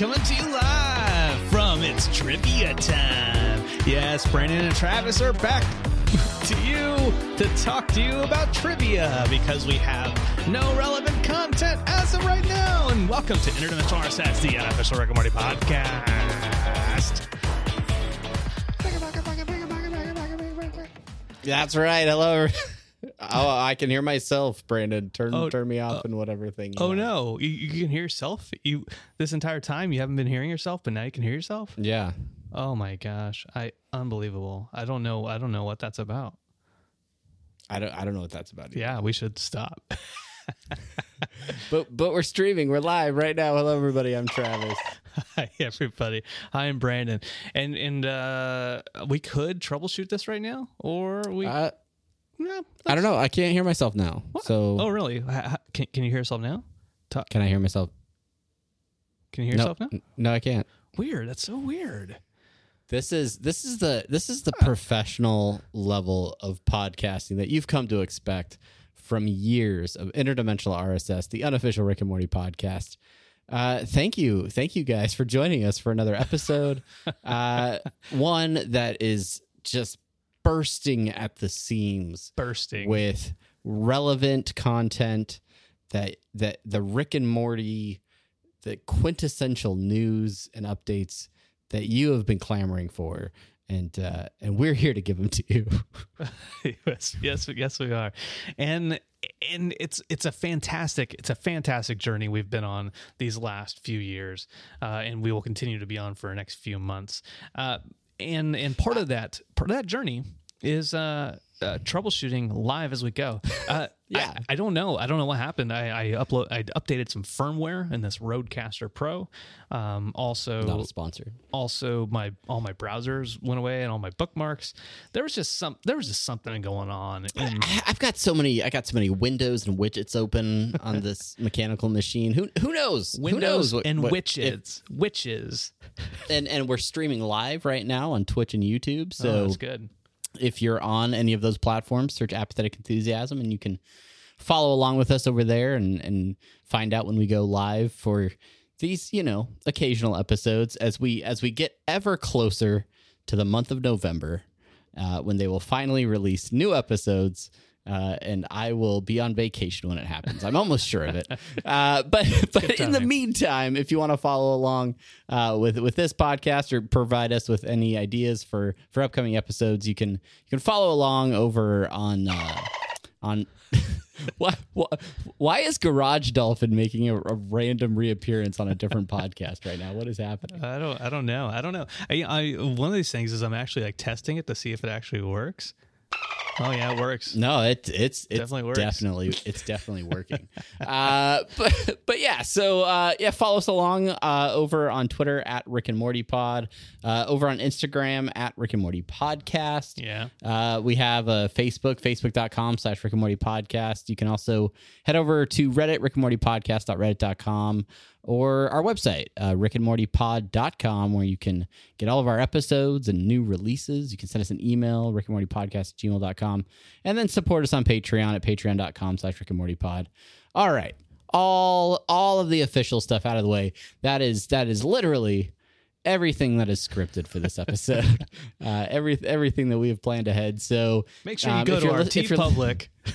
coming to you live from It's Trivia Time. Yes, Brandon and Travis are back to you to talk to you about trivia because we have no relevant content as of right now. And welcome to Interdimensional RSS, the unofficial Rick and Morty podcast. That's right. Hello. Oh, I can hear myself, Brandon. Turn Oh, turn me off and whatever thing. you Oh have. no, you, you can hear yourself. You this entire time you haven't been hearing yourself, but now you can hear yourself. Yeah. Oh my gosh, I unbelievable. I don't know. I don't know what that's about. I don't I don't know what that's about. either. Yeah, we should stop. But but we're streaming. We're live right now. Hello everybody. I'm Travis. Hi everybody. Hi, I'm Brandon, and and uh, we could troubleshoot this right now, or we. Uh, no, I don't know. I can't hear myself now. So Oh really? Can Can you hear yourself now? Talk. can I hear myself? Can you hear no, yourself now? no, I can't. Weird. That's so weird. This is this is the this is the professional level of podcasting that you've come to expect from years of interdimensional RSS, the unofficial Rick and Morty podcast. Uh, thank you, thank you guys for joining us for another episode. uh, one that is just bursting at the seams Bursting. with relevant content that that the Rick and Morty, the quintessential news and updates that you have been clamoring for, and uh, and we're here to give them to you. yes, yes, yes, we are, and and it's it's a fantastic it's a fantastic journey we've been on these last few years, uh, and we will continue to be on for the next few months. Uh, and and part of that part of that journey is uh, uh, troubleshooting live as we go. Uh, Yeah. I, I don't know. I don't know what happened. I, I upload I updated some firmware in this RODECaster Pro. Um, also, Not a sponsor. also my all my browsers went away and all my bookmarks there was just some there was just something going on and I- I've got so many. I got so many windows and widgets open on this mechanical machine. Who who knows? who windows knows what- and what- witches witches and and we're streaming live right now on Twitch and YouTube. so So that's good if you're on any of those platforms, search Apathetic Enthusiasm and you can follow along with us over there and, and find out when we go live for these, you know, occasional episodes as we as we get ever closer to the month of November, uh, when they will finally release new episodes. Uh, and I will be on vacation when it happens. I'm almost sure of it. Uh, but but in the meantime, if you want to follow along uh, with with this podcast or provide us with any ideas for for upcoming episodes, you can you can follow along over on uh, on. why, why why is Garage Dolphin making a, a random reappearance on a different podcast right now? What is happening? i don't i don't know i don't know I, I one of these things is i'm actually like testing it to see if it actually works oh yeah it works No, it, it's it's Definitely works. definitely it's definitely working. uh, but but yeah, so uh, yeah, follow us along uh, over on Twitter at Rick and Morty Pod, uh, over on Instagram at Rick and Morty Podcast. yeah Uh, we have a Facebook, facebook.com slash Rick and Morty Podcast. You can also head over to Reddit, Rick and Morty Podcast.reddit.com, or our website, uh, rickandmortypod.com, where you can get all of our episodes and new releases. You can send us an email, Rick and Morty Podcast at gmail.com, and then support us on Patreon at patreon.com slash Rick and Morty Pod. All right. All all of the official stuff out of the way. That is that is literally everything that is scripted for this episode. uh, every everything that we have planned ahead. So make sure you um, go to our TeePublic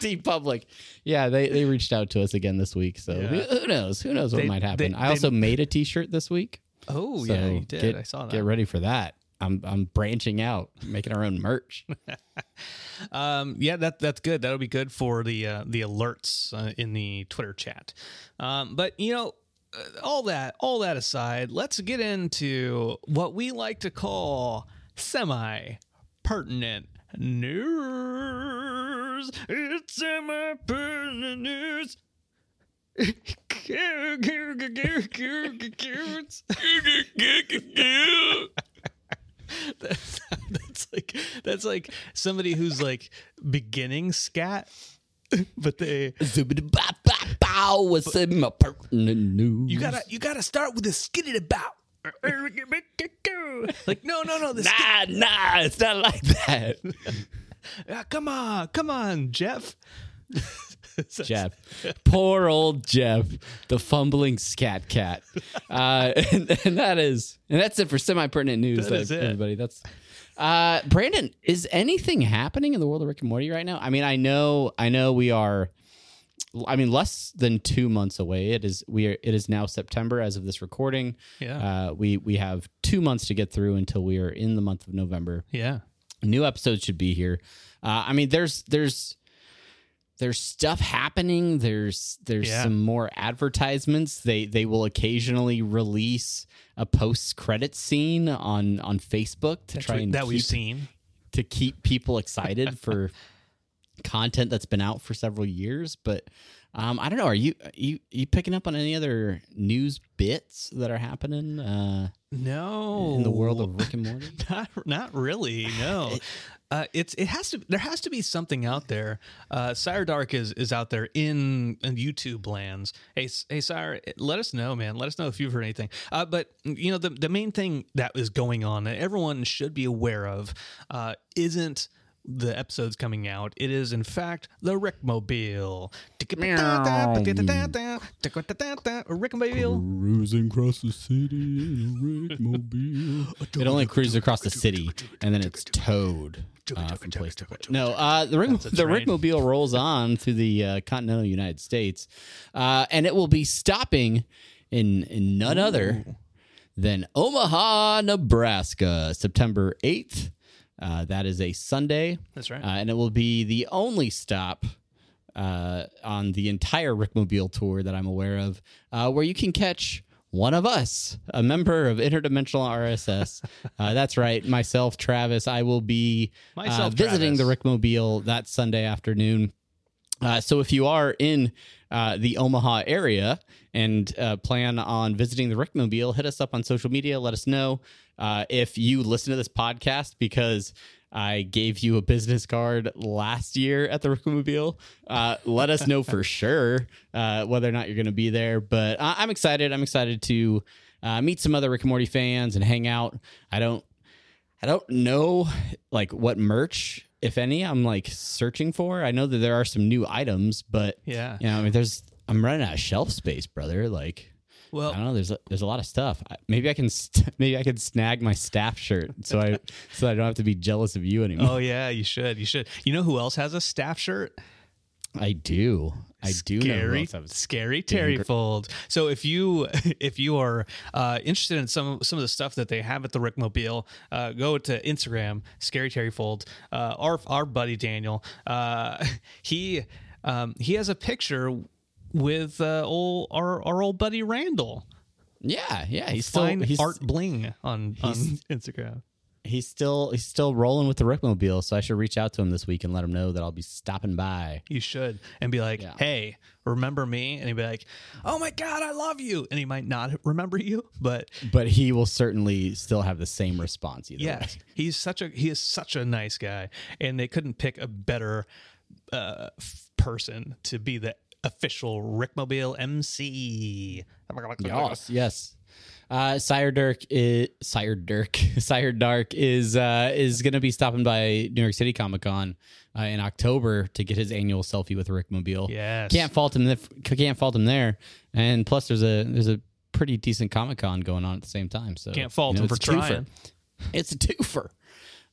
TeePublic. Yeah, they they reached out to us again this week. So Yeah. who, who knows? Who knows what They- might happen? they- I also made a T-shirt this week. oh so yeah you did Get, i saw that Get ready for that. I'm I'm branching out, making our own merch. Um, yeah, that that's good. That'll be good for the uh, the alerts uh, in the Twitter chat. Um, but you know, all that all that aside, let's get into what we like to call semi pertinent news. It's semi pertinent news. that's, like that's like somebody who's like beginning scat, but they Zoobity-bop-bop-bow, What's in my pertinent news? you gotta you gotta start with a skitted about. like no no no the Nah, nah, it's not like that. Ah, come on come on Jeff. Jeff. Poor old Jeff, the fumbling scat cat. Uh, and, and that is, and that's it for semi-pertinent news. That is it. everybody. That's uh, Brandon. Is anything happening in the world of Rick and Morty right now? I mean, I know, I know we are. I mean, less than two months away. It is we are. It is now September as of this recording. Yeah. Uh, we we have two months to get through until we are in the month of November yeah. new episodes should be here uh, i mean there's there's there's stuff happening there's there's Yeah. some more advertisements they they will occasionally release a post credit scene on on facebook to try and that keep, we've seen. to keep people excited for content that's been out for several years but um, I don't know. Are you you you picking up on any other news bits that are happening uh, No. in the world of Rick and Morty? not not really no uh, it's it has to there has to be something out there uh sire dark is is out there in, in youtube lands hey hey sire let us know man let us know if you've heard anything uh but you know the the main thing that is going on that everyone should be aware of uh isn't the episodes coming out. It is, in fact, the Rickmobile. Rickmobile. Cruising across the city in a Rickmobile. It only cruises across the city, and then it's towed uh, from place to place. No, uh, the Rick, the. Rickmobile rolls on through the uh, continental United States, uh, and it will be stopping in, in none other than Omaha, Nebraska, September eighth. Uh, that is a Sunday. That's right. Uh, and it will be the only stop uh, on the entire Rickmobile tour that I'm aware of uh, where you can catch one of us, a member of Interdimensional RSS. Uh, that's right, myself, Travis. I will be uh, Myself, visiting Travis. the Rickmobile that Sunday afternoon. Uh, so if you are in uh, the Omaha area and uh, plan on visiting the Rickmobile, hit us up on social media. Let us know uh, if you listen to this podcast because I gave you a business card last year at the Rickmobile. Uh, let us know for sure uh, whether or not you're going to be there. But I- I'm excited. I'm excited to uh, meet some other Rick and Morty fans and hang out. I don't I don't know like what merch, if any, I'm like searching for. I know that there are some new items, but yeah. you know, I mean, there's I'm running out of shelf space, brother. Like, Well, I don't know. There's a, there's a lot of stuff. I- Maybe I can st- maybe I can snag my staff shirt so I so I don't have to be jealous of you anymore. Oh yeah, you should. You should. You know who else has a staff shirt? I do. I do know. who Scary, Terry scary Terryfold. So if you if you are uh, interested in some some of the stuff that they have at the Rickmobile, uh, go to Instagram, Scary Terryfold. Uh, our our buddy Daniel, uh, he um, he has a picture with uh, old our our old buddy Randall. Yeah, yeah. He's still he's, art bling on on Instagram. he's still he's still rolling with the Rickmobile. So I should reach out to him this week and let him know that I'll be stopping by. You should and be like, Yeah. "Hey, remember me?" And he'd be like, "Oh my god, I love you." And he might not remember you, but But he will certainly still have the same response either. yeah, way. he's such a he is such a nice guy, and they couldn't pick a better uh, f- person to be the official Rickmobile MC. Yes, yes. Uh, Sire Dirk is Sire Dirk Sire Dark is uh, is going to be stopping by New York City Comic Con uh, in October to get his annual selfie with Rick Mobile. Yes. can't fault him. If, can't fault him there. And plus, there's a there's a pretty decent Comic Con going on at the same time. So Can't fault you know, him for a twofer. trying. It's a twofer.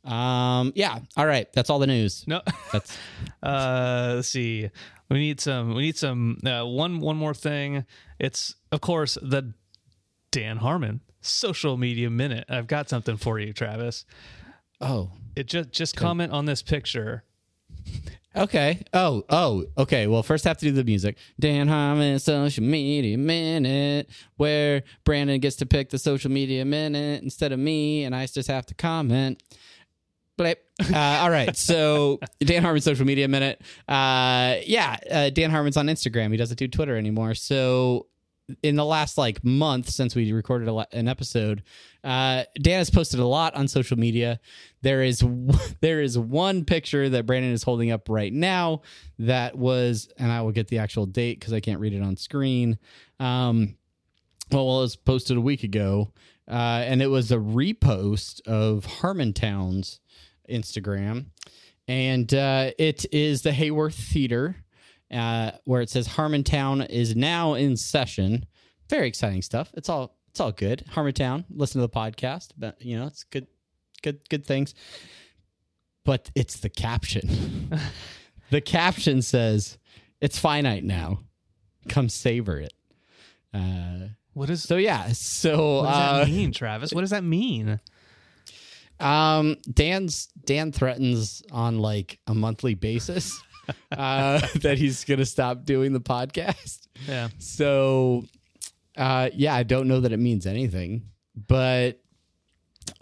Um, yeah. All right. That's all the news. No, That's uh, let's see. We need some. We need some. Uh, one one more thing. It's of course the Dan Harmon social media minute. I've got something for you, Travis. oh It just just comment on this picture. Okay. Oh, oh, okay. Well, first I have to do the music. Dan Harmon social media minute, where Brandon gets to pick the social media minute instead of me, and I just have to comment. But uh, all right, so Dan Harmon social media minute. Uh, yeah, uh, Dan Harmon's on Instagram. He doesn't do Twitter anymore. So in the last like month since we recorded a, an episode, uh, Dan has posted a lot on social media. There is there is one picture that Brandon is holding up right now that was, and I will get the actual date because I can't read it on screen. Um, well, well, it was posted a week ago, uh, and it was a repost of Harmontown's Instagram, and uh, it is the Hayworth Theater, uh, where it says Harmontown is now in session. Very exciting stuff. It's all it's all good. Harmontown, listen to the podcast, but you know it's good, good, good things. But it's the caption. the caption says, "It's finite now. Come savor it." Uh, What is so yeah, so what does uh, that mean, Travis? What does that mean? Um, Dan's Dan threatens on like a monthly basis uh, that he's gonna stop doing the podcast. Yeah. So, uh, yeah, I don't know that it means anything, but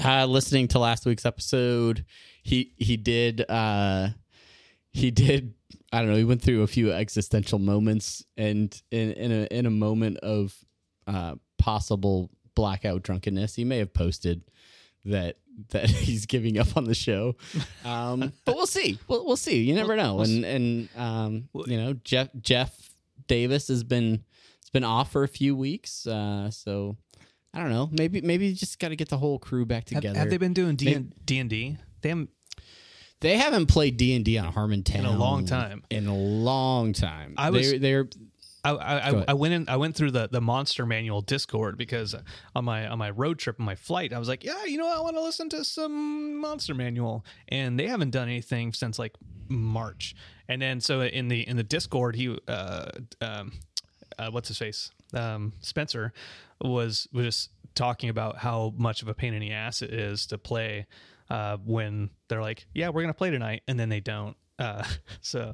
uh, listening to last week's episode, he he did uh, he did I don't know he went through a few existential moments and in in a in a moment of uh, possible blackout drunkenness, he may have posted that that he's giving up on the show. Um, but we'll see. We'll, we'll see. You never know. And and um, you know Jeff Jeff Davis has been it's been off for a few weeks. Uh, so I don't know. Maybe maybe you just got to get the whole crew back Have, together. have they been doing D and D? They haven't They haven't played D and D on Harmontown in a long time. In a long time. I was- They're, they're I I. I went in I went through the the monster manual discord because on my on my road trip on my flight I was like yeah you know I want to listen to some monster manual. And they haven't done anything since like March. And then so in the in the discord he uh um uh, what's his face? Um Spencer was was just talking about how much of a pain in the ass it is to play uh when they're like yeah we're gonna play tonight and then they don't. Uh so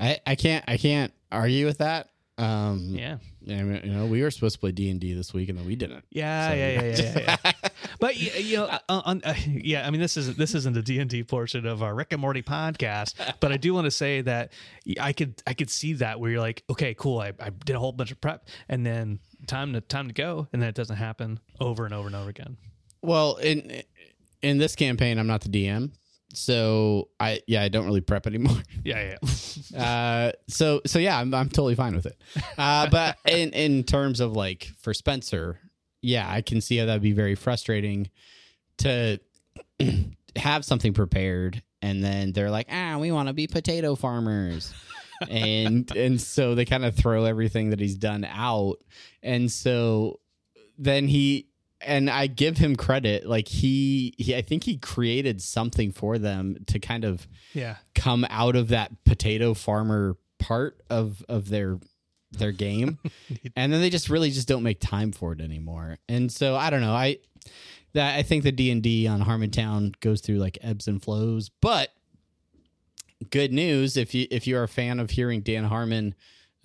I, I can't I can't argue with that. Um, yeah I mean, you know, we were supposed to play D and D this week, and then we didn't. Yeah, So- yeah, yeah, yeah, yeah, yeah. but you know, uh, on, uh, yeah, I mean, this is this isn't the D and D portion of our Rick and Morty podcast, but I do want to say that I could I could see that where you're like, okay, cool, I, I did a whole bunch of prep, and then time to time to go, and then it doesn't happen over and over and over again. Well, in in this campaign, I'm not the DM, so I yeah, I don't really prep anymore. Yeah, yeah, uh, so so yeah, I'm I'm totally fine with it. Uh, but in in terms of like for Spencer, yeah, I can see how that'd be very frustrating to have something prepared and then they're like, ah, we want to be potato farmers. and and so they kind of throw everything that he's done out. And so then he and I give him credit, like he, he I think he created something for them to kind of yeah. come out of that potato farmer part of of their their game. And then they just really just don't make time for it anymore. And so i don't know i that i think the d&d on harmontown goes through like ebbs and flows. But good news if you if you're a fan of hearing dan harmon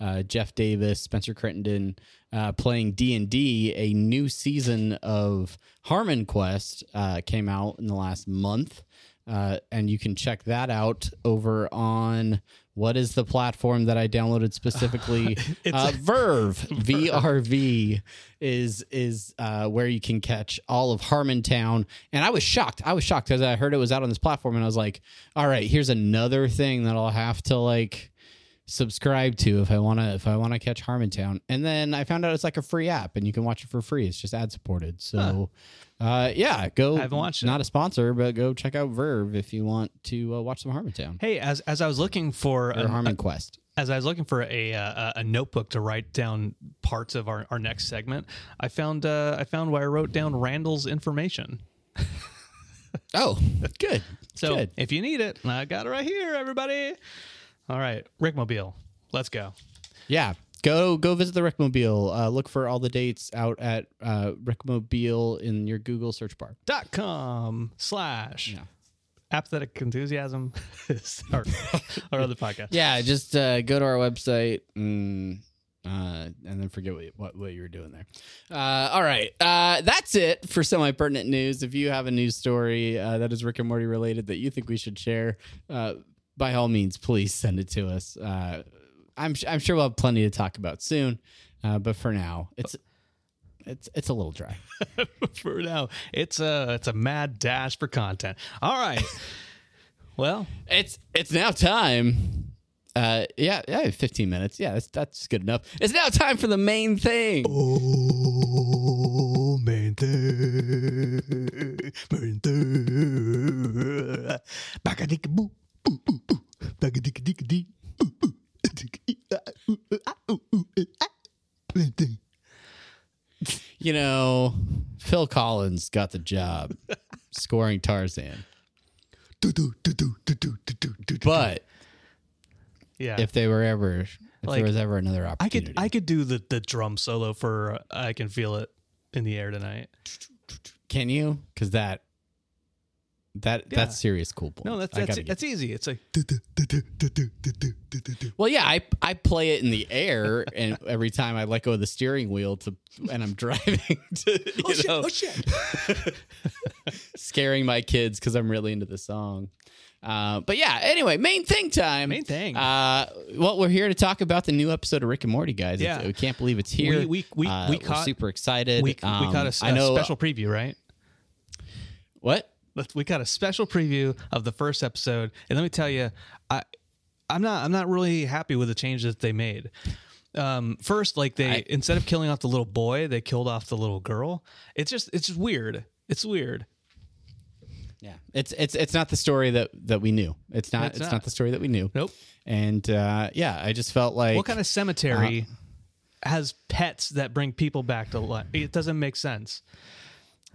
uh, jeff davis spencer crittenden uh, playing d&d a new season of harmon quest uh, came out in the last month uh, and you can check that out over on what is the platform that I downloaded specifically? It's- uh, Verve, VRV is is uh, where you can catch all of Harmontown. And I was shocked. I was shocked because I heard it was out on this platform, and I was like, "All right, here's another thing that I'll have to like subscribe to if I want to if I want to catch Harmontown." And then I found out it's like a free app, and you can watch it for free. It's just ad supported. So. Uh, yeah, go. I haven't watched it. Not a sponsor, but go check out Verve if you want to uh, watch some Harmontown Hey, as as I was looking for or an- Harmon Quest. as I was looking for a uh, a notebook to write down parts of our, our next segment, I found uh, I found where I wrote down Randall's information. Oh, good. So Good. if you need it, I got it right here, everybody. All right, Rickmobile, let's go. Yeah, go go visit the Rickmobile. Uh, look for all the dates out at uh, Rickmobile in your Google search bar. Dot com slash Yeah. apathetic enthusiasm is our, our other podcast. Yeah, just uh, go to our website and uh, and then forget what, what what you were doing there. Uh, all right, uh, that's it for semi pertinent news. If you have a news story uh, that is Rick and Morty related that you think we should share, uh, by all means, please send it to us. Uh, I'm I'm sure we'll have plenty to talk about soon, uh, but for now, it's it's it's a little dry. for now, it's a it's a mad dash for content. All right. well, It's it's now time. Uh, yeah, yeah, 15 minutes. Yeah, that's that's good enough. It's now time for the main thing. Oh, main thing, main thing. Back a dick you know, Phil Collins got the job scoring Tarzan. But Yeah, if they were ever, if Like, there was ever another opportunity, I could I could do the the drum solo for uh, I can feel it in the air tonight. can you? Because that that Yeah. that's serious cool boy. No, that's I that's, that's easy. It's like well, yeah, I I play it in the air, and every time I let go of the steering wheel to, and I'm driving to, you know, oh shit. scaring my kids because I'm really into the song. Uh, but yeah, anyway, main thing time. Main thing. Uh, well, we're here to talk about the new episode of Rick and Morty, guys. It's- Yeah. we can't believe it's here. We- we- we- Uh, we we're caught- super excited. We, we Um, got a, s- I a know special preview, right? what. We got a special preview of the first episode, and let me tell you, I I'm not I'm not really happy with the changes that they made. Um, first, like they I- instead of killing off the little boy, they killed off the little girl. It's just it's just weird. It's weird. Yeah, it's it's it's not the story that that we knew. It's not. It's It's, not. not. the story that we knew. Nope. And uh, yeah, I just felt like What kind of cemetery Uh-huh. has pets that bring people back to life? It doesn't make sense.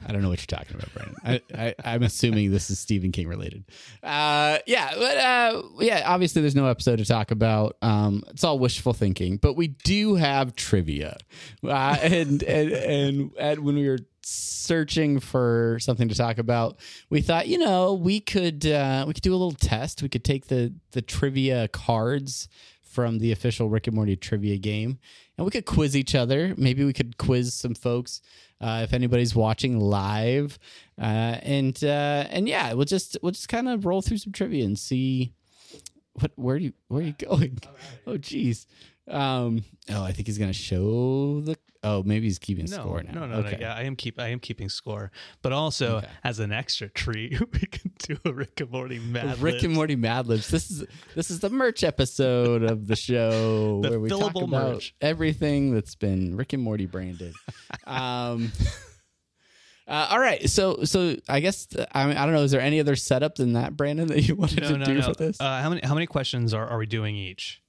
I don't know what you're talking about, Brandon. I, I, I'm assuming this is Stephen King related. Uh, yeah, but uh, yeah, obviously there's no episode to talk about. Um, it's all wishful thinking, but we do have trivia. Uh, and, and and and when we were searching for something to talk about, we thought, you know, we could uh, we could do a little test. We could take the the trivia cards from the official Rick and Morty trivia game, and we could quiz each other. Maybe we could quiz some folks uh, if anybody's watching live, uh, and uh, and yeah, we'll just we'll just kind of roll through some trivia and see what where do you where are you going? Oh, geez. Um, oh, I think he's gonna show the. Oh, maybe he's keeping No, score now. no, no, okay. no. Yeah, I am keep I am keeping score, but also Okay. as an extra treat, we can do a Rick and Morty Mad Rick and. Morty Mad Libs. This is this is the merch episode of the show The where we talk about merch. everything that's been Rick and Morty branded. um, uh, all right, so so I guess I mean I don't know. Is there any other setup than that, Brandon, that you wanted No, to no, do no. for this? Uh, how many how many questions are, are we doing each?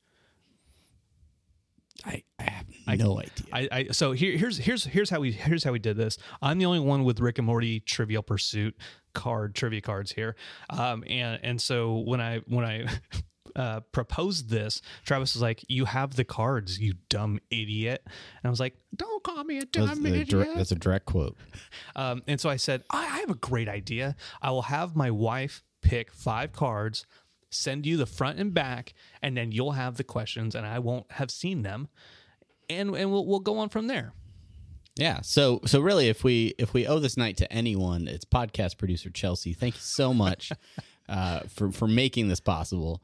I, I have no idea. I, I so here here's here's here's how we here's how we did this. I'm the only one with Rick and Morty Trivial Pursuit card trivia cards here, um, and and so when I when I uh, proposed this, Travis was like, "You have the cards, you dumb idiot," and I was like, "Don't call me a that's, dumb a idiot." direct, that's a direct quote. Um, and so I said, I, I have a great idea. I will have my wife pick five cards, send you the front and back, and then you'll have the questions, and I won't have seen them, and and we'll we'll go on from there. Yeah. So so really, if we if we owe this night to anyone, it's podcast producer Chelsea. Thank you so much uh, for for making this possible.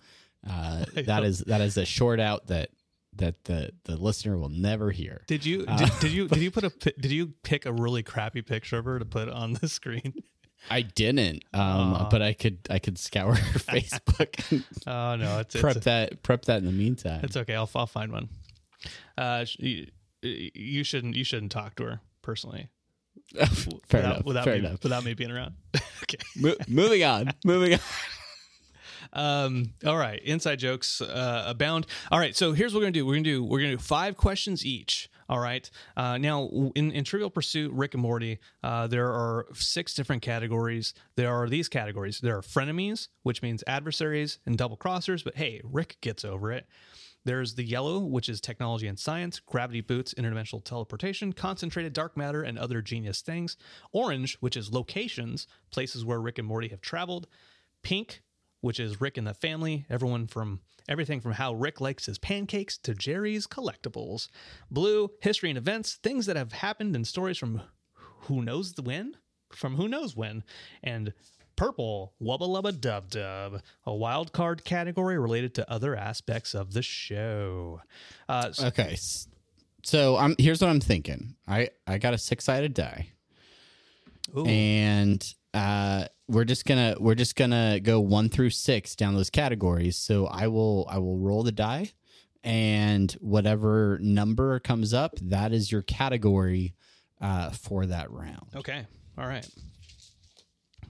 Uh, that is that is a short out that that the the listener will never hear. Did you did, did you did you put a did you pick a really crappy picture of her to put on the screen? I didn't, um, Aw. but I could I could scour her Facebook Oh no, it's prep it's, that prep that in the meantime. it's okay. I'll I'll find one. Uh, you, you shouldn't you shouldn't talk to her personally. Fair without, enough. Without fair me, enough. without me being around. okay. Mo- moving on. Moving on. Um, all right, inside jokes uh, abound. All right, so here's what we're gonna do. We're gonna do we're gonna do five questions each. All right. Uh, now, in, in Trivial Pursuit, Rick and Morty, uh, there are six different categories. There are these categories. There are frenemies, which means adversaries and double crossers. But hey, Rick gets over it. There's the yellow, which is technology and science, gravity boots, interdimensional teleportation, concentrated dark matter, and other genius things. Orange, which is locations, places where Rick and Morty have traveled. Pink, which is Rick and the family, everyone from everything from how Rick likes his pancakes to Jerry's collectibles. Blue, history and events, things that have happened and stories from who knows the when, from who knows when. And purple, wubba lubba dub dub, a wild card category related to other aspects of the show. Uh, s- Okay. So I'm here's what I'm thinking. I I got a six sided die. ooh, and uh, we're just gonna we're just gonna go one through six down those categories. So I will I will roll the die, and whatever number comes up, that is your category uh, for that round. okay, all right.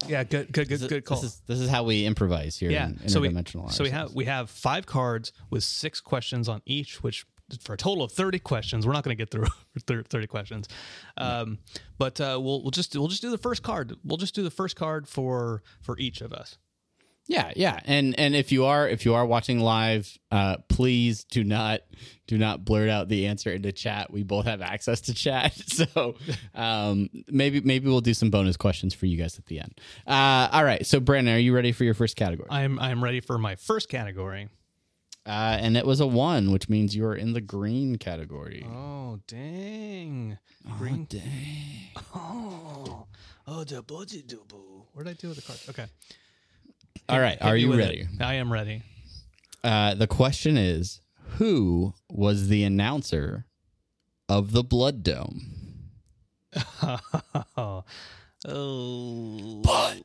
Yeah, good, good, good, This- good call. This is this is how we improvise here. yeah in so we, so we have we have five cards with six questions on each which for a total of 30 questions. We're not going to get through 30 questions. Um, but uh, we'll we'll just we'll just do the first card. We'll just do the first card for for each of us. Yeah, yeah, and and if you are if you are watching live, uh, please do not do not blurt out the answer into chat. We both have access to chat, so um, maybe maybe we'll do some bonus questions for you guys at the end. Uh, all right, so Brandon, are you ready for your first category? I'm I'm ready for my first category. Uh, and it was a one, which means you are in the green category. Oh dang! Green. Oh, dang. Oh, oh, the budget What did I do with the card? Okay. All right, Hit are you ready? it. I am ready. Uh, the question is, who was the announcer of the Blood Dome? oh. Blood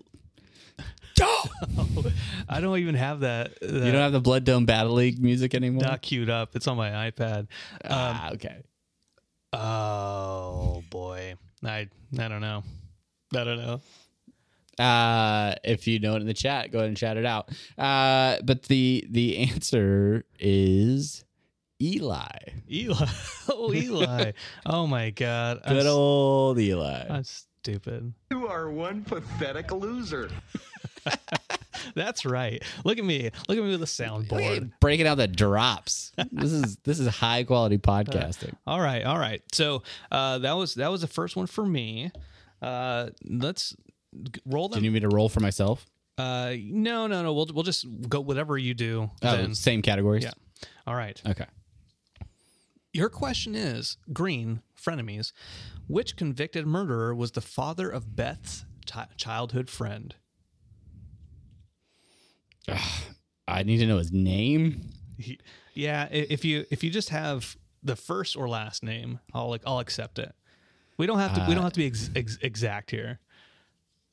Dome. I don't even have that. that You don't have the Blood Dome Battle League music anymore. not queued up. It's on my iPad. ah, okay. Oh boy, I I don't know. I don't know. Uh, if you know it in the chat, go ahead and chat it out. Uh, but the the answer is Eli. Eli. Oh, Eli. oh my God. I'm, Good old Eli. I'm stupid. You are one pathetic loser. That's right. Look at me. Look at me with a soundboard. Breaking out the drops. this is this is high quality podcasting. All right, all right. So uh, that was that was the first one for me. Uh, let's roll Do you them. need me to roll for myself? Uh, no, no, no. We'll we'll just go whatever you do. Oh, then. same categories. Yeah. All right. Okay. Your question is Green frenemies. Which convicted murderer was the father of Beth's chi- childhood friend? I need to know his name. He, yeah, if you if you just have the first or last name, I'll like I'll accept it. We don't have to. we don't have to be ex, ex, exact here.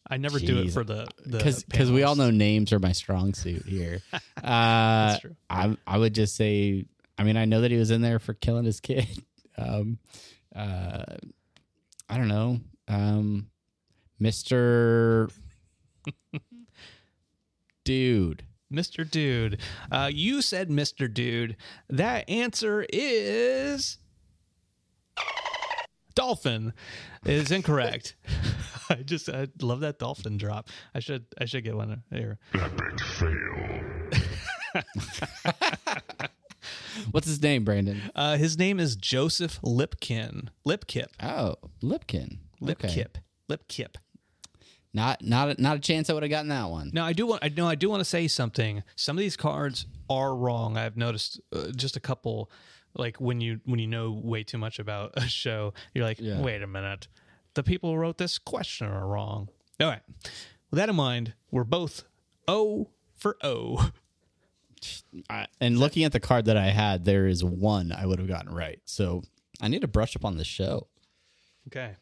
I never do it for the because because we all know names are my strong suit here. uh, true. I I would just say. I mean, I know that he was in there for killing his kid. Um, uh, I don't know, um, Mister Dude. Mr. Dude. Uh, you said Mr. Dude. That answer is dolphin. Is incorrect. I just I love that dolphin drop. I should I should get one here. Epic fail. What's his name, Brandon? Uh, his name is Joseph Lipkin. Lipkip. Oh, Lipkin. Okay. Lipkip. Not not a, not a chance I would have gotten that one. Now I do want I know I do want to say something. Some of these cards are wrong. I've noticed uh, just a couple. Like when you when you know way too much about a show, you're like, Yeah. wait a minute, the people who wrote this question are wrong. All right. With that in mind, we're both O for O. I, and looking at the card that I had, there is one I would have gotten right. So I need to brush up on the show. Okay.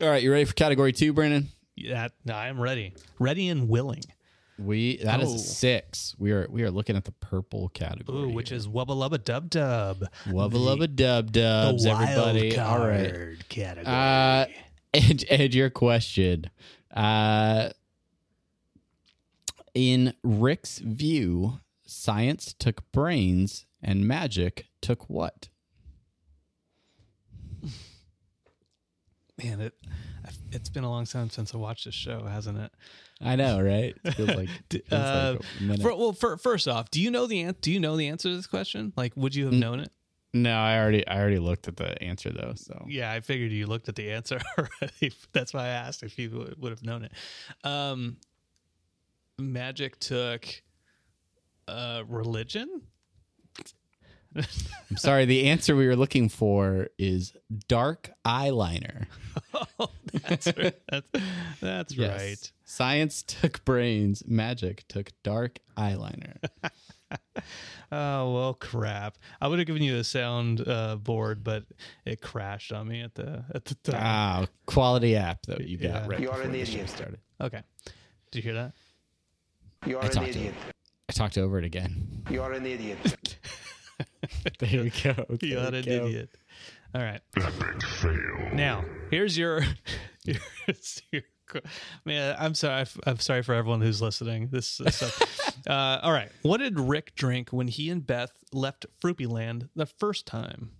All right, you ready for category two, Brandon? Yeah, I am ready, ready and willing. We that is Oh. a six. We are we are looking at the purple category. Ooh, which is wubba lubba dub dub. wubba lubba dub dubs, everybody. All right. category. Uh, and, and your question. Uh, in Rick's view, science took brains and magic took what? Man, it it's been a long time since I watched this show, hasn't it? I know, right? It feels like, feels uh, like a minute. For, well, for, first off, do you know the do you know the answer to this question? Like, would you have known it? no, I already I already looked at the answer though. So Yeah, I figured you looked at the answer already. That's why I asked if you would, would have known it. Um, magic took uh, religion. I'm sorry. The answer we were looking for is dark eyeliner. Oh, that's right. That's, that's Yes. right. Science took brains, magic took dark eyeliner. Oh well, crap. I would have given you a sound uh, board, but it crashed on me at the at the time. ah, quality app that you got Yeah. right You are before an the idiot. started. Okay. Did you hear that? You are I an talked to idiot. I talked over it again. You are an idiot. There we go. you are we an go. idiot. All right. Epic fail. Now, here's your here's your Man, I'm sorry. I'm sorry for everyone who's listening. This is so, uh, all right. What did Rick drink when he and Beth left Froopyland the first time?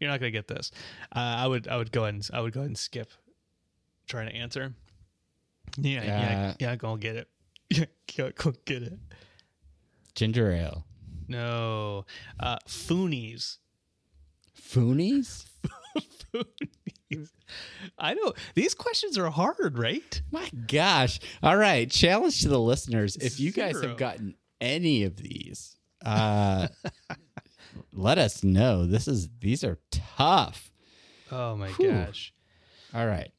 You're not gonna get this. Uh, I would. I would go ahead. And, I would go ahead and skip trying to answer. Yeah, yeah, Uh, yeah. Go get it. Yeah, go, go get it. Ginger ale. No, uh, Foonies. Foonies? Foonies. I know these questions are hard, right? My gosh. All right. Challenge to the listeners. If you guys have gotten any of these, uh, let us know. This is these are tough. Oh my Whew. gosh. All right.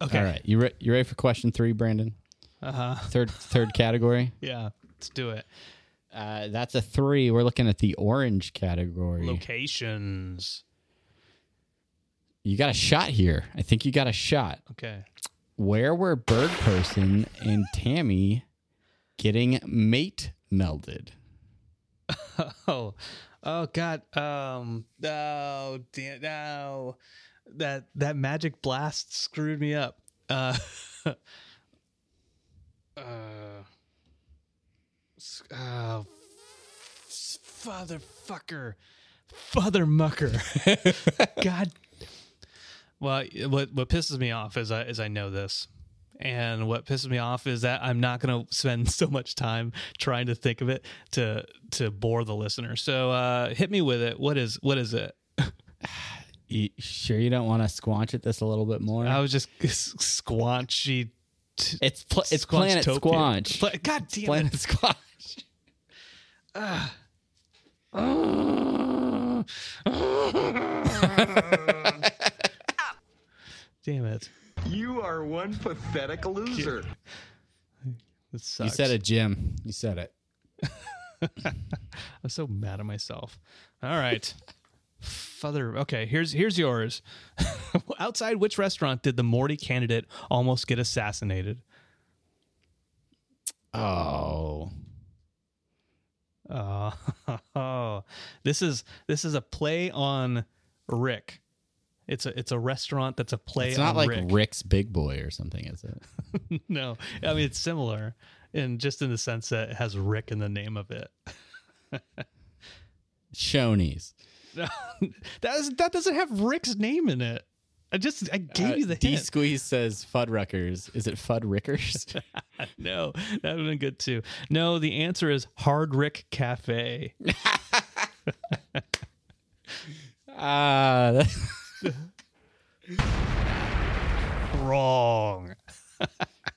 Okay. All right. You re- you ready for question three, Brandon? Uh huh. Third third category. Yeah. Let's do it. Uh, that's a three. We're looking at the orange category. Locations. You got a shot here. I think you got a shot. Okay. Where were Bird Person and Tammy getting mate melded? Oh. Oh God. Um. Oh damn. No. That that magic blast screwed me up. Uh. uh. Oh. f- Father fucker. Father mucker. God. Well, what what pisses me off is I is I know this, and what pisses me off is that I'm not going to spend so much time trying to think of it to to bore the listener. So uh, hit me with it. What is what is it? You sure you don't want to squanch at this a little bit more? I was just squanchy. T- it's pl- it's Planet Squanch. Pla- God damn Planet it! Squanch. Damn it! You are one pathetic loser. This You sucks. said it, Jim. You said it. I'm so mad at myself. All right. Father, okay, here's here's yours. Outside which restaurant did the Morty candidate almost get assassinated? Oh. Oh, this is this is a play on Rick. It's a it's a restaurant that's a play It's not on like Rick. Rick's Big Boy or something, is it? no, I mean it's similar, in just in the sense that it has Rick in the name of it. Shoney's. that is, that doesn't have Rick's name in it. I just I gave you the Uh, D hint. Squeeze says Fuddruckers. Is it Fuddrickers? no, that would have been good too. No, the answer is Hard Rick Cafe. Ah, that- Wrong.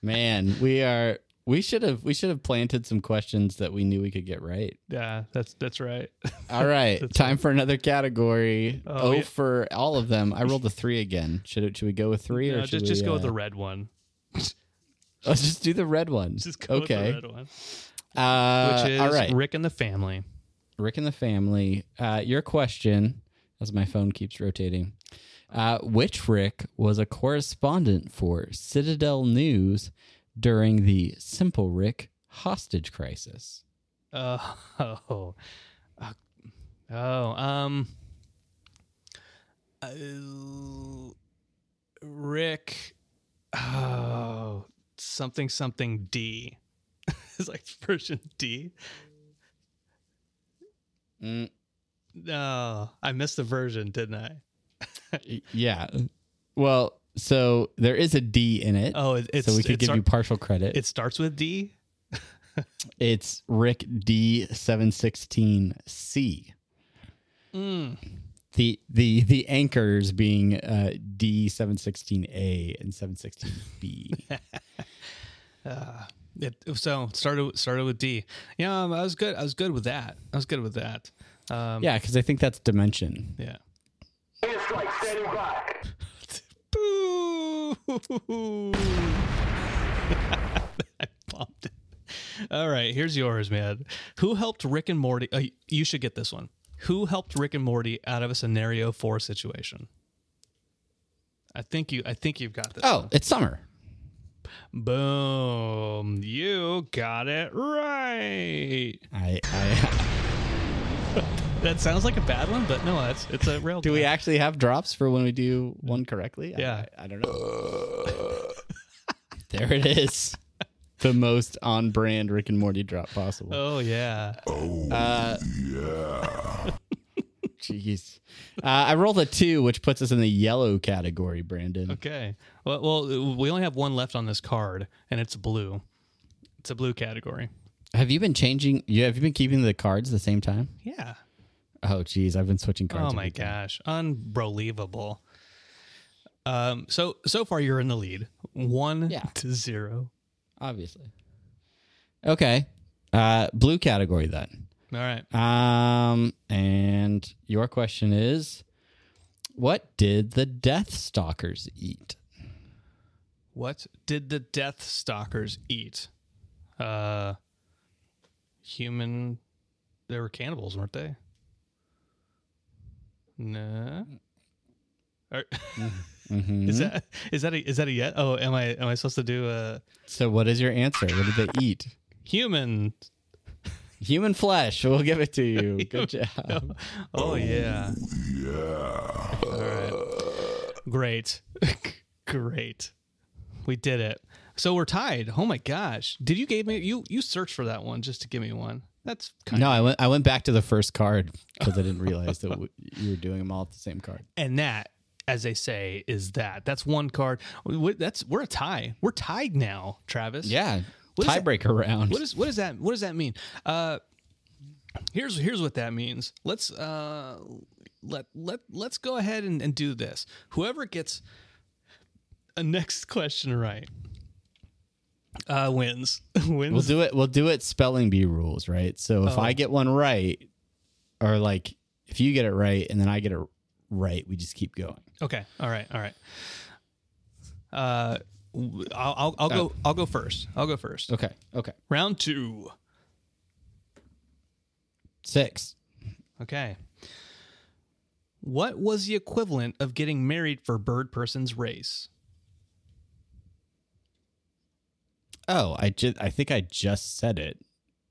man, we are. We should have. We should have planted some questions that we knew we could get right. Yeah, that's that's right. All right, time for another category. Oh, Oh, for all of them. I rolled a three again. Should it, should we go with three No, or should just just we, go with uh, the red one. Let's just do the red one. Just go okay. with the red one. Uh, Which is all right. Rick and the family. Rick and the family. Uh, your question, as my phone keeps rotating. Uh, which Rick was a correspondent for Citadel News during the Simple Rick hostage crisis? Uh, oh, uh, oh, um, uh, Rick, oh, something something D. it's like version D. Mm, No, I missed the version, didn't I? yeah. Well, so there is a D in it. Oh, it, it's so we could give start- you partial credit. It starts with D. it's Rick D seven sixteen C. Mm. The the the anchors being uh, D seven sixteen A and seven sixteen B. Uh, it so started started with D. Yeah, um, I was good. I was good with that. I was good with that. Um, yeah, because I think that's dimension. Yeah. I bumped it. All right, here's yours, man. Who helped Rick and Morty? Uh, you should get this one. Who helped Rick and Morty out of a scenario four situation? I think you. I think you've got this. Oh, one. it's summer. boom! You got it right. I, I that sounds like a bad one, but no, it's it's a real. Do we actually have drops for when we do one correctly? I- Yeah. I, I don't know. there it is. The most on brand Rick and Morty drop possible. Oh yeah. Oh uh, yeah. Jeez. Uh, I rolled a two, which puts us in the yellow category, Brandon. Okay. Well, well, we only have one left on this card, and it's blue. It's a blue category. Have you been changing? You have you been keeping the cards the same time? Yeah. Oh, geez, I've been switching cards. Oh my gosh, unbelievable. Um. So so far you're in the lead, one Yeah. to zero. Obviously. Okay. Uh, blue category then. All right. Um, and your question is, what did the Death Stalkers eat? What did the Death Stalkers eat? Uh, human. They were cannibals, weren't they? No. Mhm. Is that is that a is that a yet? Oh, am I am I supposed to do a So, what is your answer? What did they eat? human? Human flesh. We'll give it to you. Good job. Oh yeah. Yeah. All right. Great. Great. We did it. So we're tied. Oh my gosh. Did you gave me you you searched for that one just to give me one? That's kind No, I went. I went back to the first card because I didn't realize that w- you were doing them all at the same card. and that as they say is that. That's one card. We- That's we're a tie. We're tied now, Travis. Yeah, What is that- tiebreaker round. What is what does that what does that mean? Uh here's here's what that means. Let's uh let let let's go ahead and, and do this. Whoever gets a next question right uh wins. wins. We'll do it. We'll do it. Spelling bee rules, right? So if Oh. I get one right, or like if you get it right and then I get it right, we just keep going. Okay. All right. All right. Uh I'll I'll, I'll go I'll go first. I'll go first. Okay. Okay. Round 2. Six. Okay. What was the equivalent of getting married for bird person's race? Oh, I just. I think I just said it.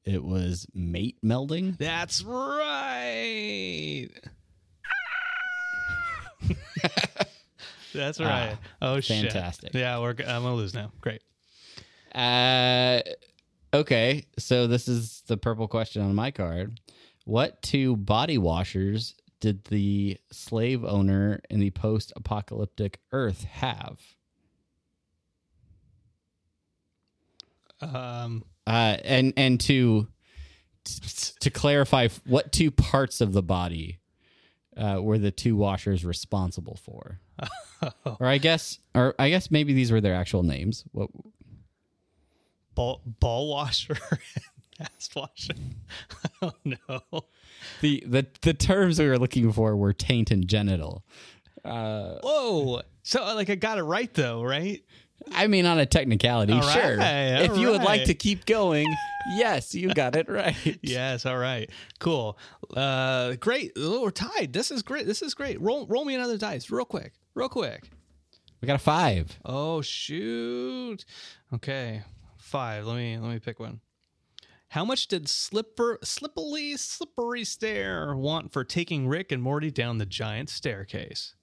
It was mate melding. That's right. That's right. oh shit! fantastic. Yeah, we're. I'm gonna lose now. Great. Uh, okay. So this is the purple question on my card. What two body washers did the slave owner in the post-apocalyptic Earth have? Um. Uh, and and to to clarify, what two parts of the body uh, were the two washers responsible for? or I guess, or I guess maybe these were their actual names. What? Ball ball washer and ass washer. Oh no. The, the the terms we were looking for were taint and genital. Uh, Whoa. So like I got it right though, right? I mean, on a technicality, All sure. right, if you would like to keep going, yes, you got it right. Yes. All right. Cool. Uh. Great. Oh, we're tied. This is great. This is great. Roll roll me another dice, real quick. Real quick. We got a five. Oh shoot. Okay. Five. Let me let me pick one. How much did Slipper Slippery Slippery Stair want for taking Rick and Morty down the giant staircase?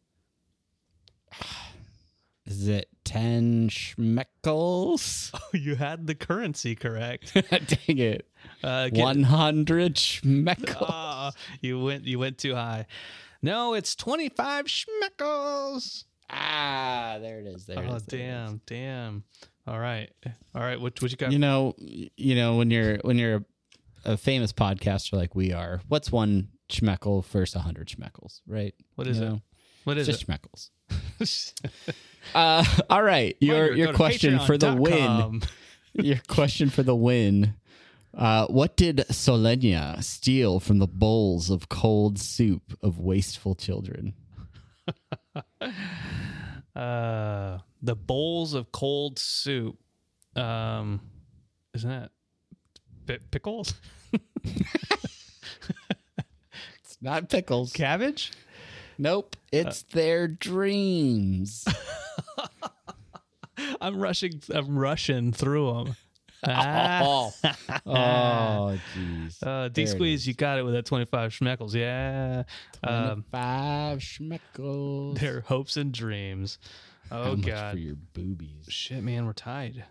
Is it ten schmeckles? Oh, you had the currency correct. Dang it. Uh, get- One hundred schmeckles. Ah, you went you went too high. No, it's twenty five schmeckles. Ah, there it is. There Oh is. there is. damn, damn. All right, all right. What what you got? You know, you know when you're when you're a, famous podcaster like we are, what's one schmeckel versus a hundred schmeckles, right? What is You it? know, what is just it? schmeckles. Uh, all right, your your question for the win. Your question for the win. Uh, what did Solenia steal from the bowls of cold soup of wasteful children? Uh, the bowls of cold soup. Um, isn't that pi- pickles? It's not pickles. Cabbage? Nope, it's their dreams. I'm rushing. I'm rushing through them. oh, oh, jeez. Uh, D squeeze, you got it with that twenty five schmeckles. Yeah. Um, Five schmeckles. their hopes and dreams. How Oh much god. for your boobies? Shit, man, we're tied.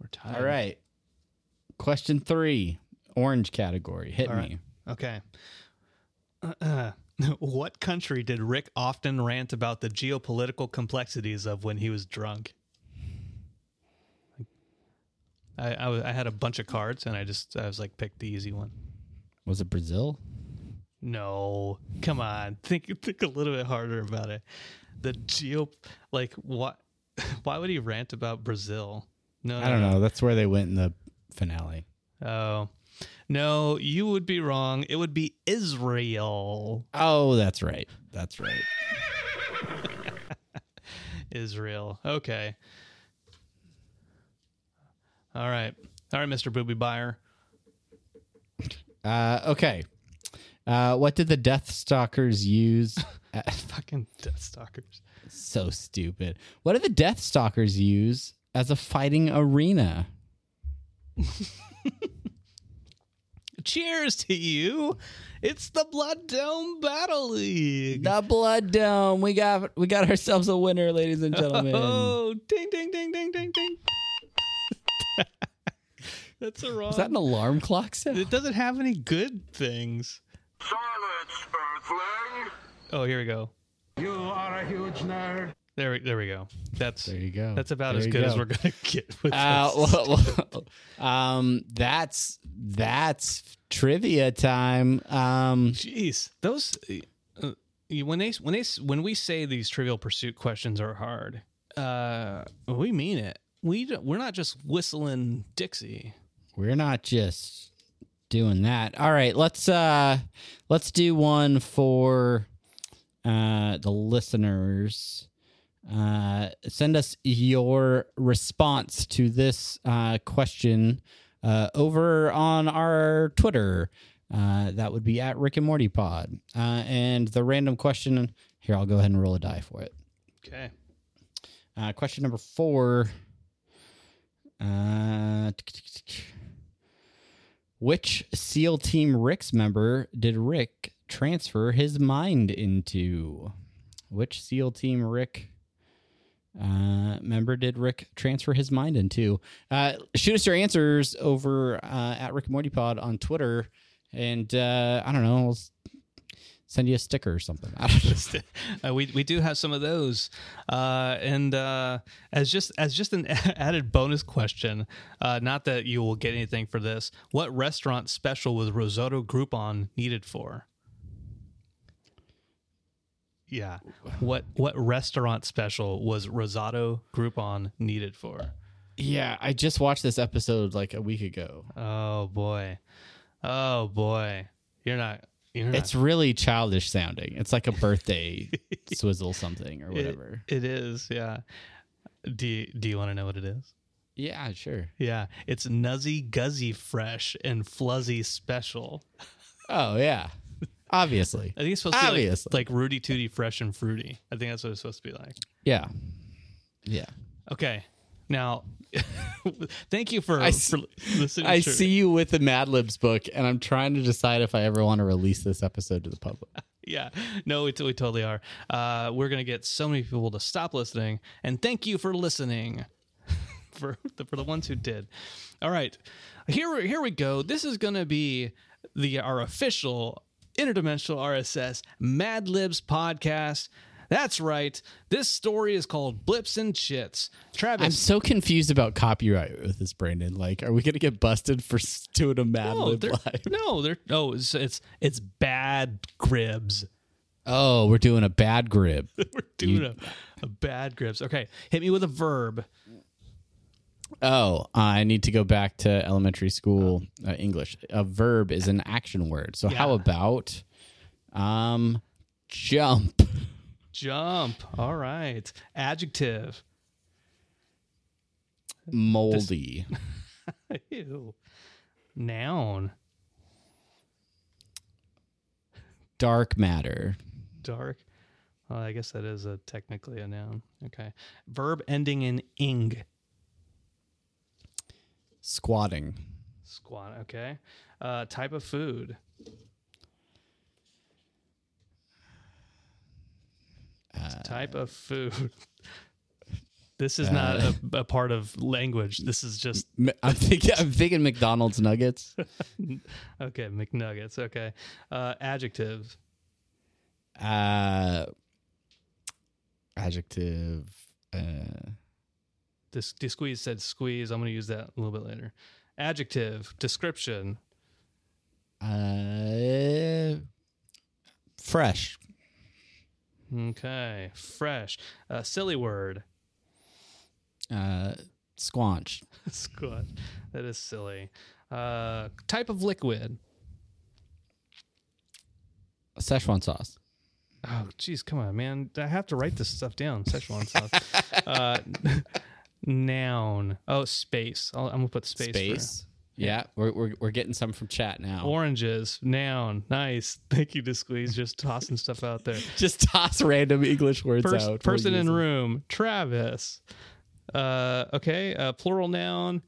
We're tied. All right. Question three, orange category. Hit me. Okay. what country did Rick often rant about the geopolitical complexities of when he was drunk? I, I, I had a bunch of cards and I just I was like pick the easy one. Was it Brazil? No, come on, think think a little bit harder about it. The geo like what? Why would he rant about Brazil? No, I don't know. That's where they went in the finale. Oh, no, you would be wrong. It would be Israel. Oh, that's right. That's right. Israel. Okay. All right. All right, Mr. Booby Buyer. Uh, okay. Uh, what did the Death Stalkers use? Uh, Fucking Death Stalkers. so stupid. What did the Death Stalkers use as a fighting arena? Cheers to you. It's the Blood Dome Battle League. The Blood Dome. We got we got ourselves a winner, ladies and gentlemen. Oh, ding, ding, ding, ding, ding, ding. That's a wrong. Is that an alarm clock sound? it doesn't have any good things. Silence, Earthling! Oh, here we go. You are a huge nerd. There, we- there we go. That's There you go. that's about There as good as we're gonna get with Uh, this. well, well, um, that's that's trivia time. Um, Jeez, those uh, when they when they when we say these Trivial Pursuit questions are hard, uh, we mean it. We we're not just whistling Dixie. we're not just doing that. All right, let's uh, let's do one for uh, the listeners. Uh, send us your response to this uh, question uh, over on our Twitter. Uh, that would be at Rick and Morty Pod. Uh, and the random question here, I'll go ahead and roll a die for it. Okay. Uh, question number four. Uh, which SEAL Team Rick's member did Rick transfer his mind into? Which SEAL Team Rick uh, member did Rick transfer his mind into? Uh, shoot us your answers over uh, at Rick Morty Pod on Twitter, and uh, I don't know, we'll send you a sticker or something. Uh, we we do have some of those, uh, and uh, as just as just an added bonus question, uh, not that you will get anything for this. What restaurant special was risotto Groupon needed for? Yeah, what what restaurant special was risotto Groupon needed for? Yeah, I just watched this episode like a week ago. Oh boy, oh boy, you're not. You're not. It's really childish sounding. It's like a birthday swizzle something or it- whatever. it is. Yeah. Do you, Do you want to know what it is? yeah, sure. Yeah, it's Nuzzy Guzzy Fresh and Fluzzy Special. Oh yeah, obviously. I think it's supposed to be Obviously. like, like Rooty Tooty Fresh and Fruity. I think that's what it's supposed to be like. Yeah, yeah. Okay, now thank you for, I s- for listening. I to- see you with the Mad Libs book, and I'm trying to decide if I ever want to release this episode to the public. Yeah, no, we, we totally are. Uh, we're gonna get so many people to stop listening, and thank you for listening. for the, for the ones who did. All right, here here we go. This is gonna be the our official interdimensional RSS Mad Libs podcast. That's right. This story is called Blips and Chitz. Travis, I'm so confused about copyright with this, Brandon. Like, are we gonna get busted for doing a Mad no, Lib they're, live? no, they're no, it's it's, it's bad gribs. Oh, we're doing a bad grib. We're doing a, a bad gribs. Okay, hit me with a verb. Oh, I need to go back to elementary school uh, English. A verb is an action word. So how about um jump? Jump. All right. Adjective. Moldy. Ew. Noun. Dark matter. Dark. Well, I guess that is a technically a noun. Okay. Verb ending in ing. Squatting. Squat. Okay. Uh, type of food. type of food. This is not a, a part of language. This is just I'm thinking. I'm thinking McDonald's nuggets. okay. McNuggets. Okay. Uh, adjective. Uh, adjective. Uh, This, squeeze said squeeze. I'm going to use that a little bit later. Adjective. Description. uh, fresh. Okay. Fresh. Uh, silly word. Uh, squanch. Squat. That is silly. Uh, type of liquid. Szechuan sauce. Oh, geez, come on, man. I have to write this stuff down. Szechuan sauce. uh, noun. Oh, space. I'll, I'm gonna put space. Space. Yeah, we're, we're we're getting some from chat now. Oranges. Noun. Nice. Thank you, to squeeze. Just tossing stuff out there. Just toss random English words Pers- out. person in room. Travis. Uh, okay. Uh, plural noun.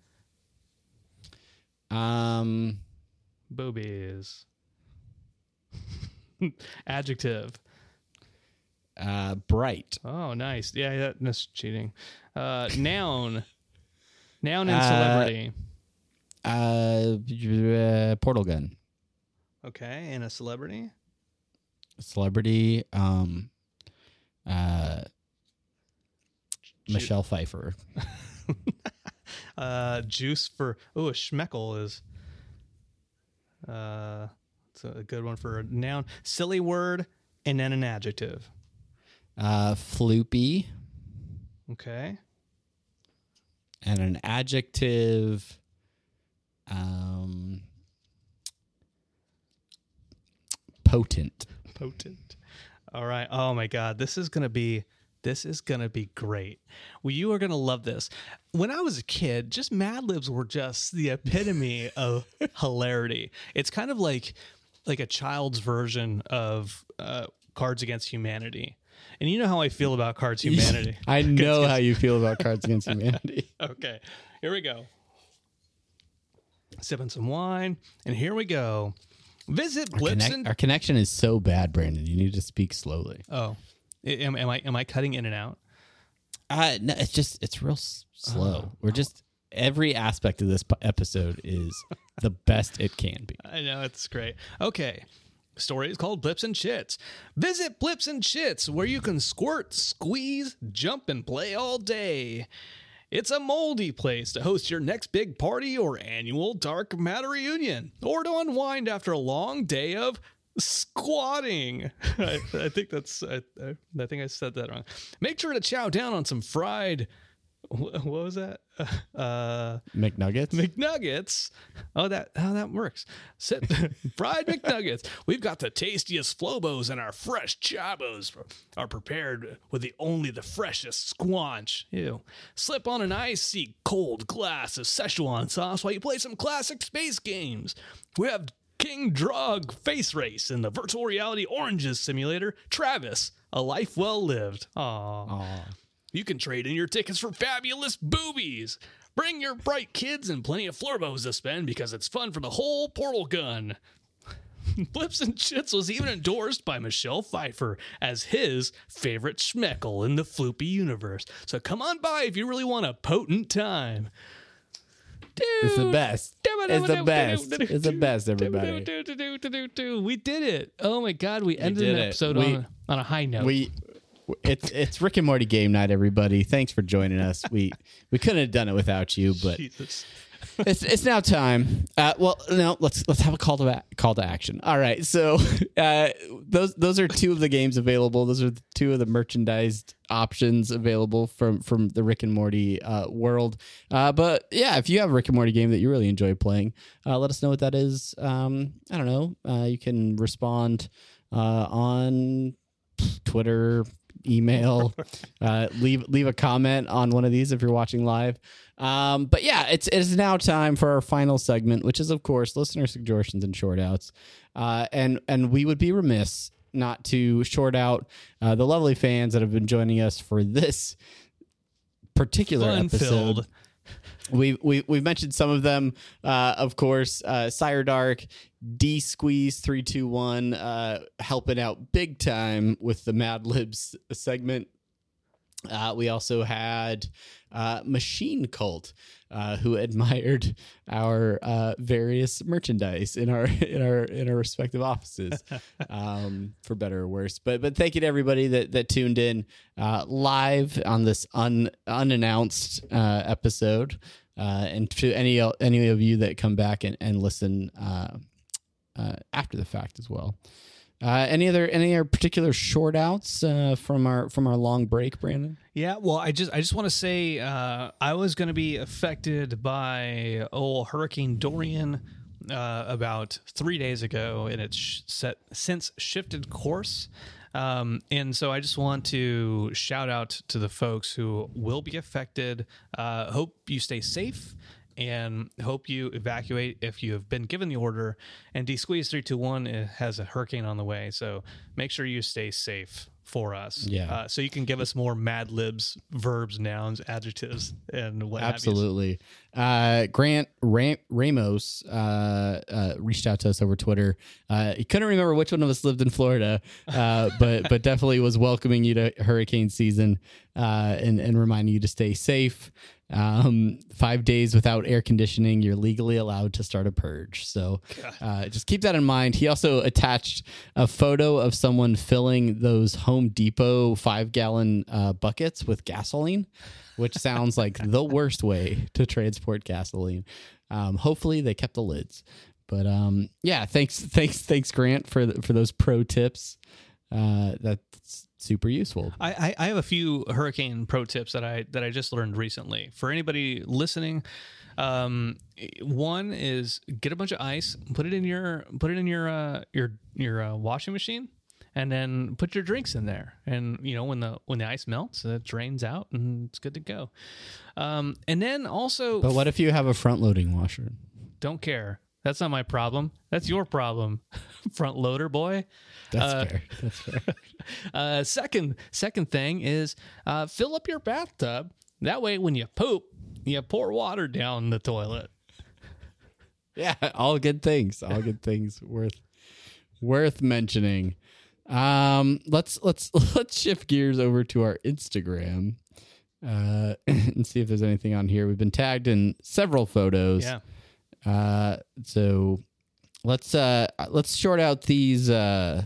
Um, Boobies. Adjective. Uh, bright. Oh, nice. Yeah, that, that's cheating. Uh, noun. Noun and Uh, celebrity. Uh, uh, portal gun. Okay, and a celebrity. Celebrity. Um, uh, Michelle Pfeiffer. Uh, juice for oh, a schmeckle is. Uh, it's a good one for a noun. Silly word and then an adjective. Uh, floopy. Okay. and an adjective um potent Potent. All right. Oh my God. This is gonna be this is gonna be great. Well, you are gonna love this. When I was a kid, just Mad Libs were just the epitome of hilarity. It's kind of like like a child's version of uh, Cards Against Humanity. And you know how I feel about Cards Humanity. i know how you feel about cards against humanity Okay, here we go. Sipping some wine, and here we go. Visit Blips Connect- and our connection is so bad brandon you need to speak slowly oh, am, am I am I cutting in and out? uh no it's just it's real s- slow we're just every aspect of this p- episode is the best it can be I know it's great. Okay. Story is called Blips and Shits. Visit Blips and Shits, where you can squirt, squeeze, jump, and play all day. It's a moldy place to host your next big party or annual dark matter reunion, or to unwind after a long day of squatting. I, I think that's I, I think I said that wrong. Make sure to chow down on some fried. wh- What was that? Uh, mcnuggets McNuggets. Oh, that how that works. Sit, fried McNuggets. We've got the tastiest Flobos and our fresh Chabos are prepared with the only the freshest squanch. Ew. Slip on an icy cold glass of Szechuan sauce while you play some classic space games. We have King Drug Face Race and the virtual reality Oranges Simulator. Travis, a life well lived. Aww. Aw. You can trade in your tickets for fabulous boobies. Bring your bright kids and plenty of flurbos to spend because it's fun for the whole portal gun. Flips and Chitz was even endorsed by Michelle Pfeiffer as his favorite schmeckle in the floopy universe. So come on by if you really want a potent time. it's the best it's the best it's the best everybody We did it. Oh my God. We ended an episode We- on, a, on a high note. we it's it's Rick and Morty game night, everybody. Thanks for joining us. We we couldn't have done it without you, but it's it's now time. Uh, well, no, let's let's have a call to a- call to action. All right, so uh, those those are two of the games available. Those are two of the merchandised options available from from the Rick and Morty uh, world. Uh, but yeah, if you have a Rick and Morty game that you really enjoy playing, uh, let us know what that is. Um, I don't know. Uh, you can respond uh, on Twitter, email, uh, leave leave a comment on one of these if you're watching live. Um, but yeah, it's it is now time for our final segment, which is of course listener suggestions and short outs. Uh, and and we would be remiss not to short out uh, the lovely fans that have been joining us for this particular Fun episode. filled. We we we've mentioned some of them, uh, of course. Uh, Sire Dark, D Squeeze three two one, uh, helping out big time with the Mad Libs segment. Uh, we also had uh, Machine Cult, uh, who admired our uh, various merchandise in our in our in our respective offices, um, for better or worse. But but thank you to everybody that that tuned in uh, live on this un, unannounced uh, episode, uh, and to any any of you that come back and and listen uh, uh, after the fact as well. Uh, any other any other particular short outs uh, from our from our long break, Brandon? Yeah, well, I just I just want to say uh, I was going to be affected by old Hurricane Dorian uh, about three days ago, and it's set since shifted course. Um, and so I just want to shout out to the folks who will be affected. Uh, hope you stay safe and hope you evacuate if you have been given the order. And D Squeeze 321 has a hurricane on the way, so make sure you stay safe for us. Yeah. Uh, so you can give us more Mad Libs, verbs, nouns, adjectives, and what. Absolutely. Uh, Grant Ram- Ramos uh, uh, reached out to us over Twitter. Uh, he couldn't remember which one of us lived in Florida, uh, but but definitely was welcoming you to hurricane season uh, and and reminding you to stay safe. Um, five days without air conditioning, you're legally allowed to start a purge. So uh, just keep that in mind. He also attached a photo of someone filling those Home Depot five gallon uh, buckets with gasoline, which sounds like the worst way to transport gasoline. Um, hopefully, they kept the lids. But um, yeah, thanks, thanks, thanks, Grant, for the, for those pro tips. Uh, that's super useful. I, I, I have a few hurricane pro tips that I that I just learned recently. For anybody listening, um, one is get a bunch of ice, put it in your put it in your uh, your your uh, washing machine, and then put your drinks in there. And you know when the when the ice melts, it drains out, and it's good to go. Um, and then also, But what if you have a front loading washer? don't care. That's not my problem. That's your problem, front loader boy. That's Uh, fair. That's fair. Uh, second, second thing is uh, fill up your bathtub. That way, when you poop, you pour water down the toilet. Yeah, all good things. All good things worth worth mentioning. Um, let's let's let's shift gears over to our Instagram uh, and see if there's anything on here. We've been tagged in several photos. Yeah. Uh, so let's uh let's short out these uh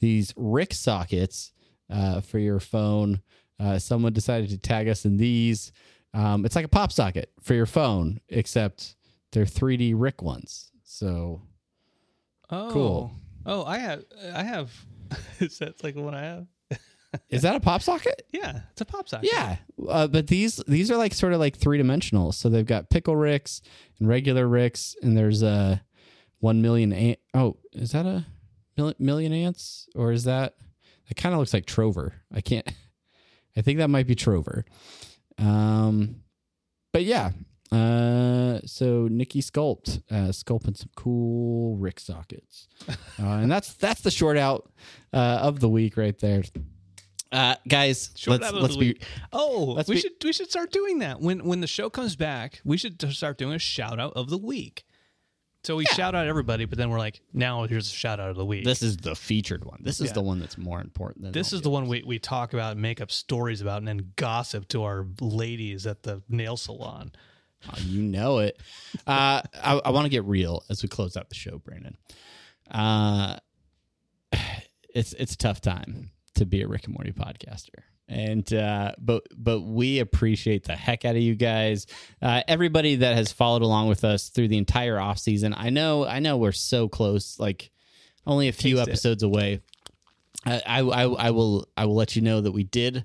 these Rick sockets uh for your phone. Uh, someone decided to tag us in these. Um, it's like a pop socket for your phone, except they're 3D Rick ones. So Oh, Cool. Oh, I have. I have. Is that like the one I have? is that a pop socket? Yeah, it's a pop socket. Yeah, uh, but these these are like sort of like three dimensional. So they've got pickle Ricks and regular Ricks, and there's a one million. Ant- oh, is that a million ants, or is that? It kind of looks like Trover. I can't. I think that might be Trover. Um, but yeah. Uh, so Nikki sculpt, uh, sculpting some cool Rick sockets, uh, and that's that's the short out uh, of the week right there. Uh, guys, Short let's let's be week. Oh, let's we be- should we should start doing that when when the show comes back. We should start doing a shout out of the week. So we shout out everybody, but then we're like, now here's a shout out of the week. This is the featured one. This is Yeah. the one that's more important than This is the one we, we talk about and make up stories about and then gossip to our ladies at the nail salon. Oh, you know it. Uh, I, I want to get real as we close out the show, Brandon. Uh, it's it's a tough time to be a Rick and Morty podcaster, and uh, but but we appreciate the heck out of you guys. Uh, everybody that has followed along with us through the entire off season. I know I know we're so close, like only a few Taste it. episodes away. I, I I I will I will let you know that we did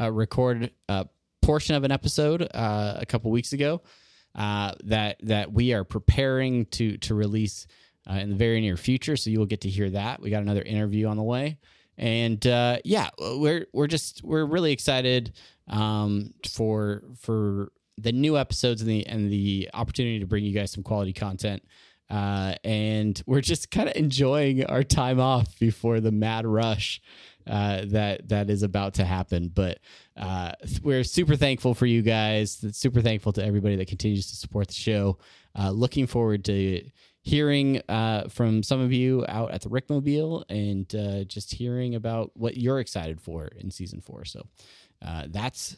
uh, record a portion of an episode uh, a couple weeks ago uh, that that we are preparing to to release uh, in the very near future. So you will get to hear that. We got another interview on the way, and uh, yeah, we're we're just we're really excited um, for for the new episodes and the and the opportunity to bring you guys some quality content. Uh, and we're just kind of enjoying our time off before the mad rush uh, that that is about to happen. But uh, we're super thankful for you guys. Super thankful to everybody that continues to support the show. Uh, looking forward to hearing uh, from some of you out at the Rickmobile and uh, just hearing about what you're excited for in season four. So uh, that's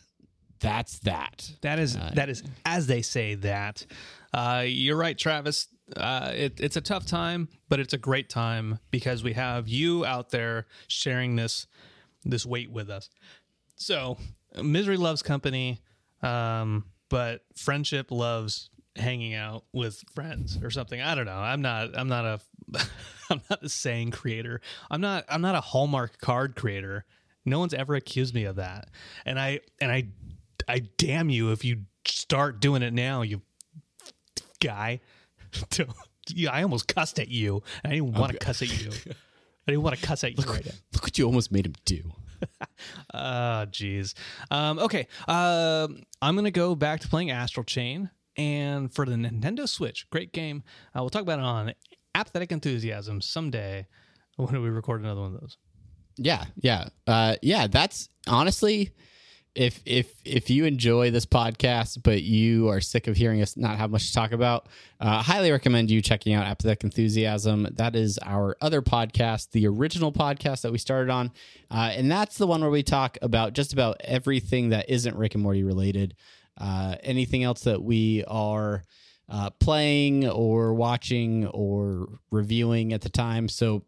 that's that. That is that is as they say that. Uh, you're right, Travis. Uh, it, it's a tough time, but it's a great time because we have you out there sharing this this weight with us. So misery loves company, um, but friendship loves hanging out with friends or something. I don't know. I'm not. I'm not a. I'm not a saying creator. I'm not. I'm not a Hallmark card creator. No one's ever accused me of that, and I and I I damn you if you start doing it now, you guy. yeah, I almost cussed at you. I didn't want to cuss at you. I didn't want to cuss at you right now. Look what you almost made him do. Oh, jeez. Um, okay. Um, I'm going to go back to playing Astral Chain. And for the Nintendo Switch, great game. Uh, we'll talk about it on Apathetic Enthusiasm someday when we record another one of those. Yeah, yeah, uh, yeah. That's honestly, if if if you enjoy this podcast, but you are sick of hearing us not have much to talk about, uh, highly recommend you checking out Apathetic Enthusiasm. That is our other podcast, the original podcast that we started on, uh, and that's the one where we talk about just about everything that isn't Rick and Morty related. Uh, anything else that we are uh, playing or watching or reviewing at the time. So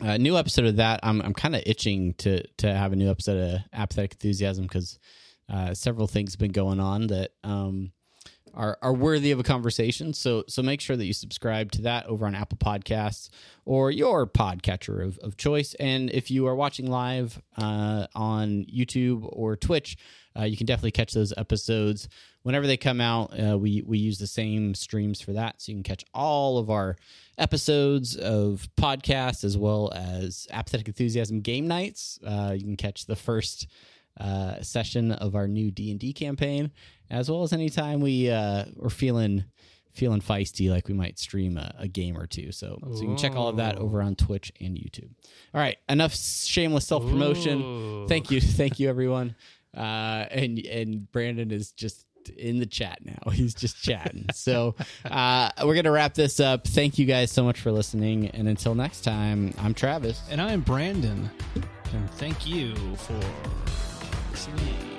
a new episode of that. I'm I'm kind of itching to to have a new episode of Apathetic Enthusiasm because uh, several things have been going on that um, are are worthy of a conversation. So so make sure that you subscribe to that over on Apple Podcasts or your podcatcher of, of choice. And if you are watching live uh, on YouTube or Twitch, uh, you can definitely catch those episodes whenever they come out. Uh, we we use the same streams for that, so you can catch all of our episodes of podcasts as well as Apathetic Enthusiasm game nights. Uh, you can catch the first uh, session of our new D and D campaign, as well as anytime we uh, we're feeling feeling feisty, like we might stream a, a game or two. So, so you can check all of that over on Twitch and YouTube. All right, enough shameless self promotion. Ooh. Thank you, thank you, everyone. Uh, and and Brandon is just in the chat now. He's just chatting. so uh, we're gonna wrap this up. Thank you guys so much for listening, and until next time, I'm Travis. And I'm Brandon. And thank you for listening.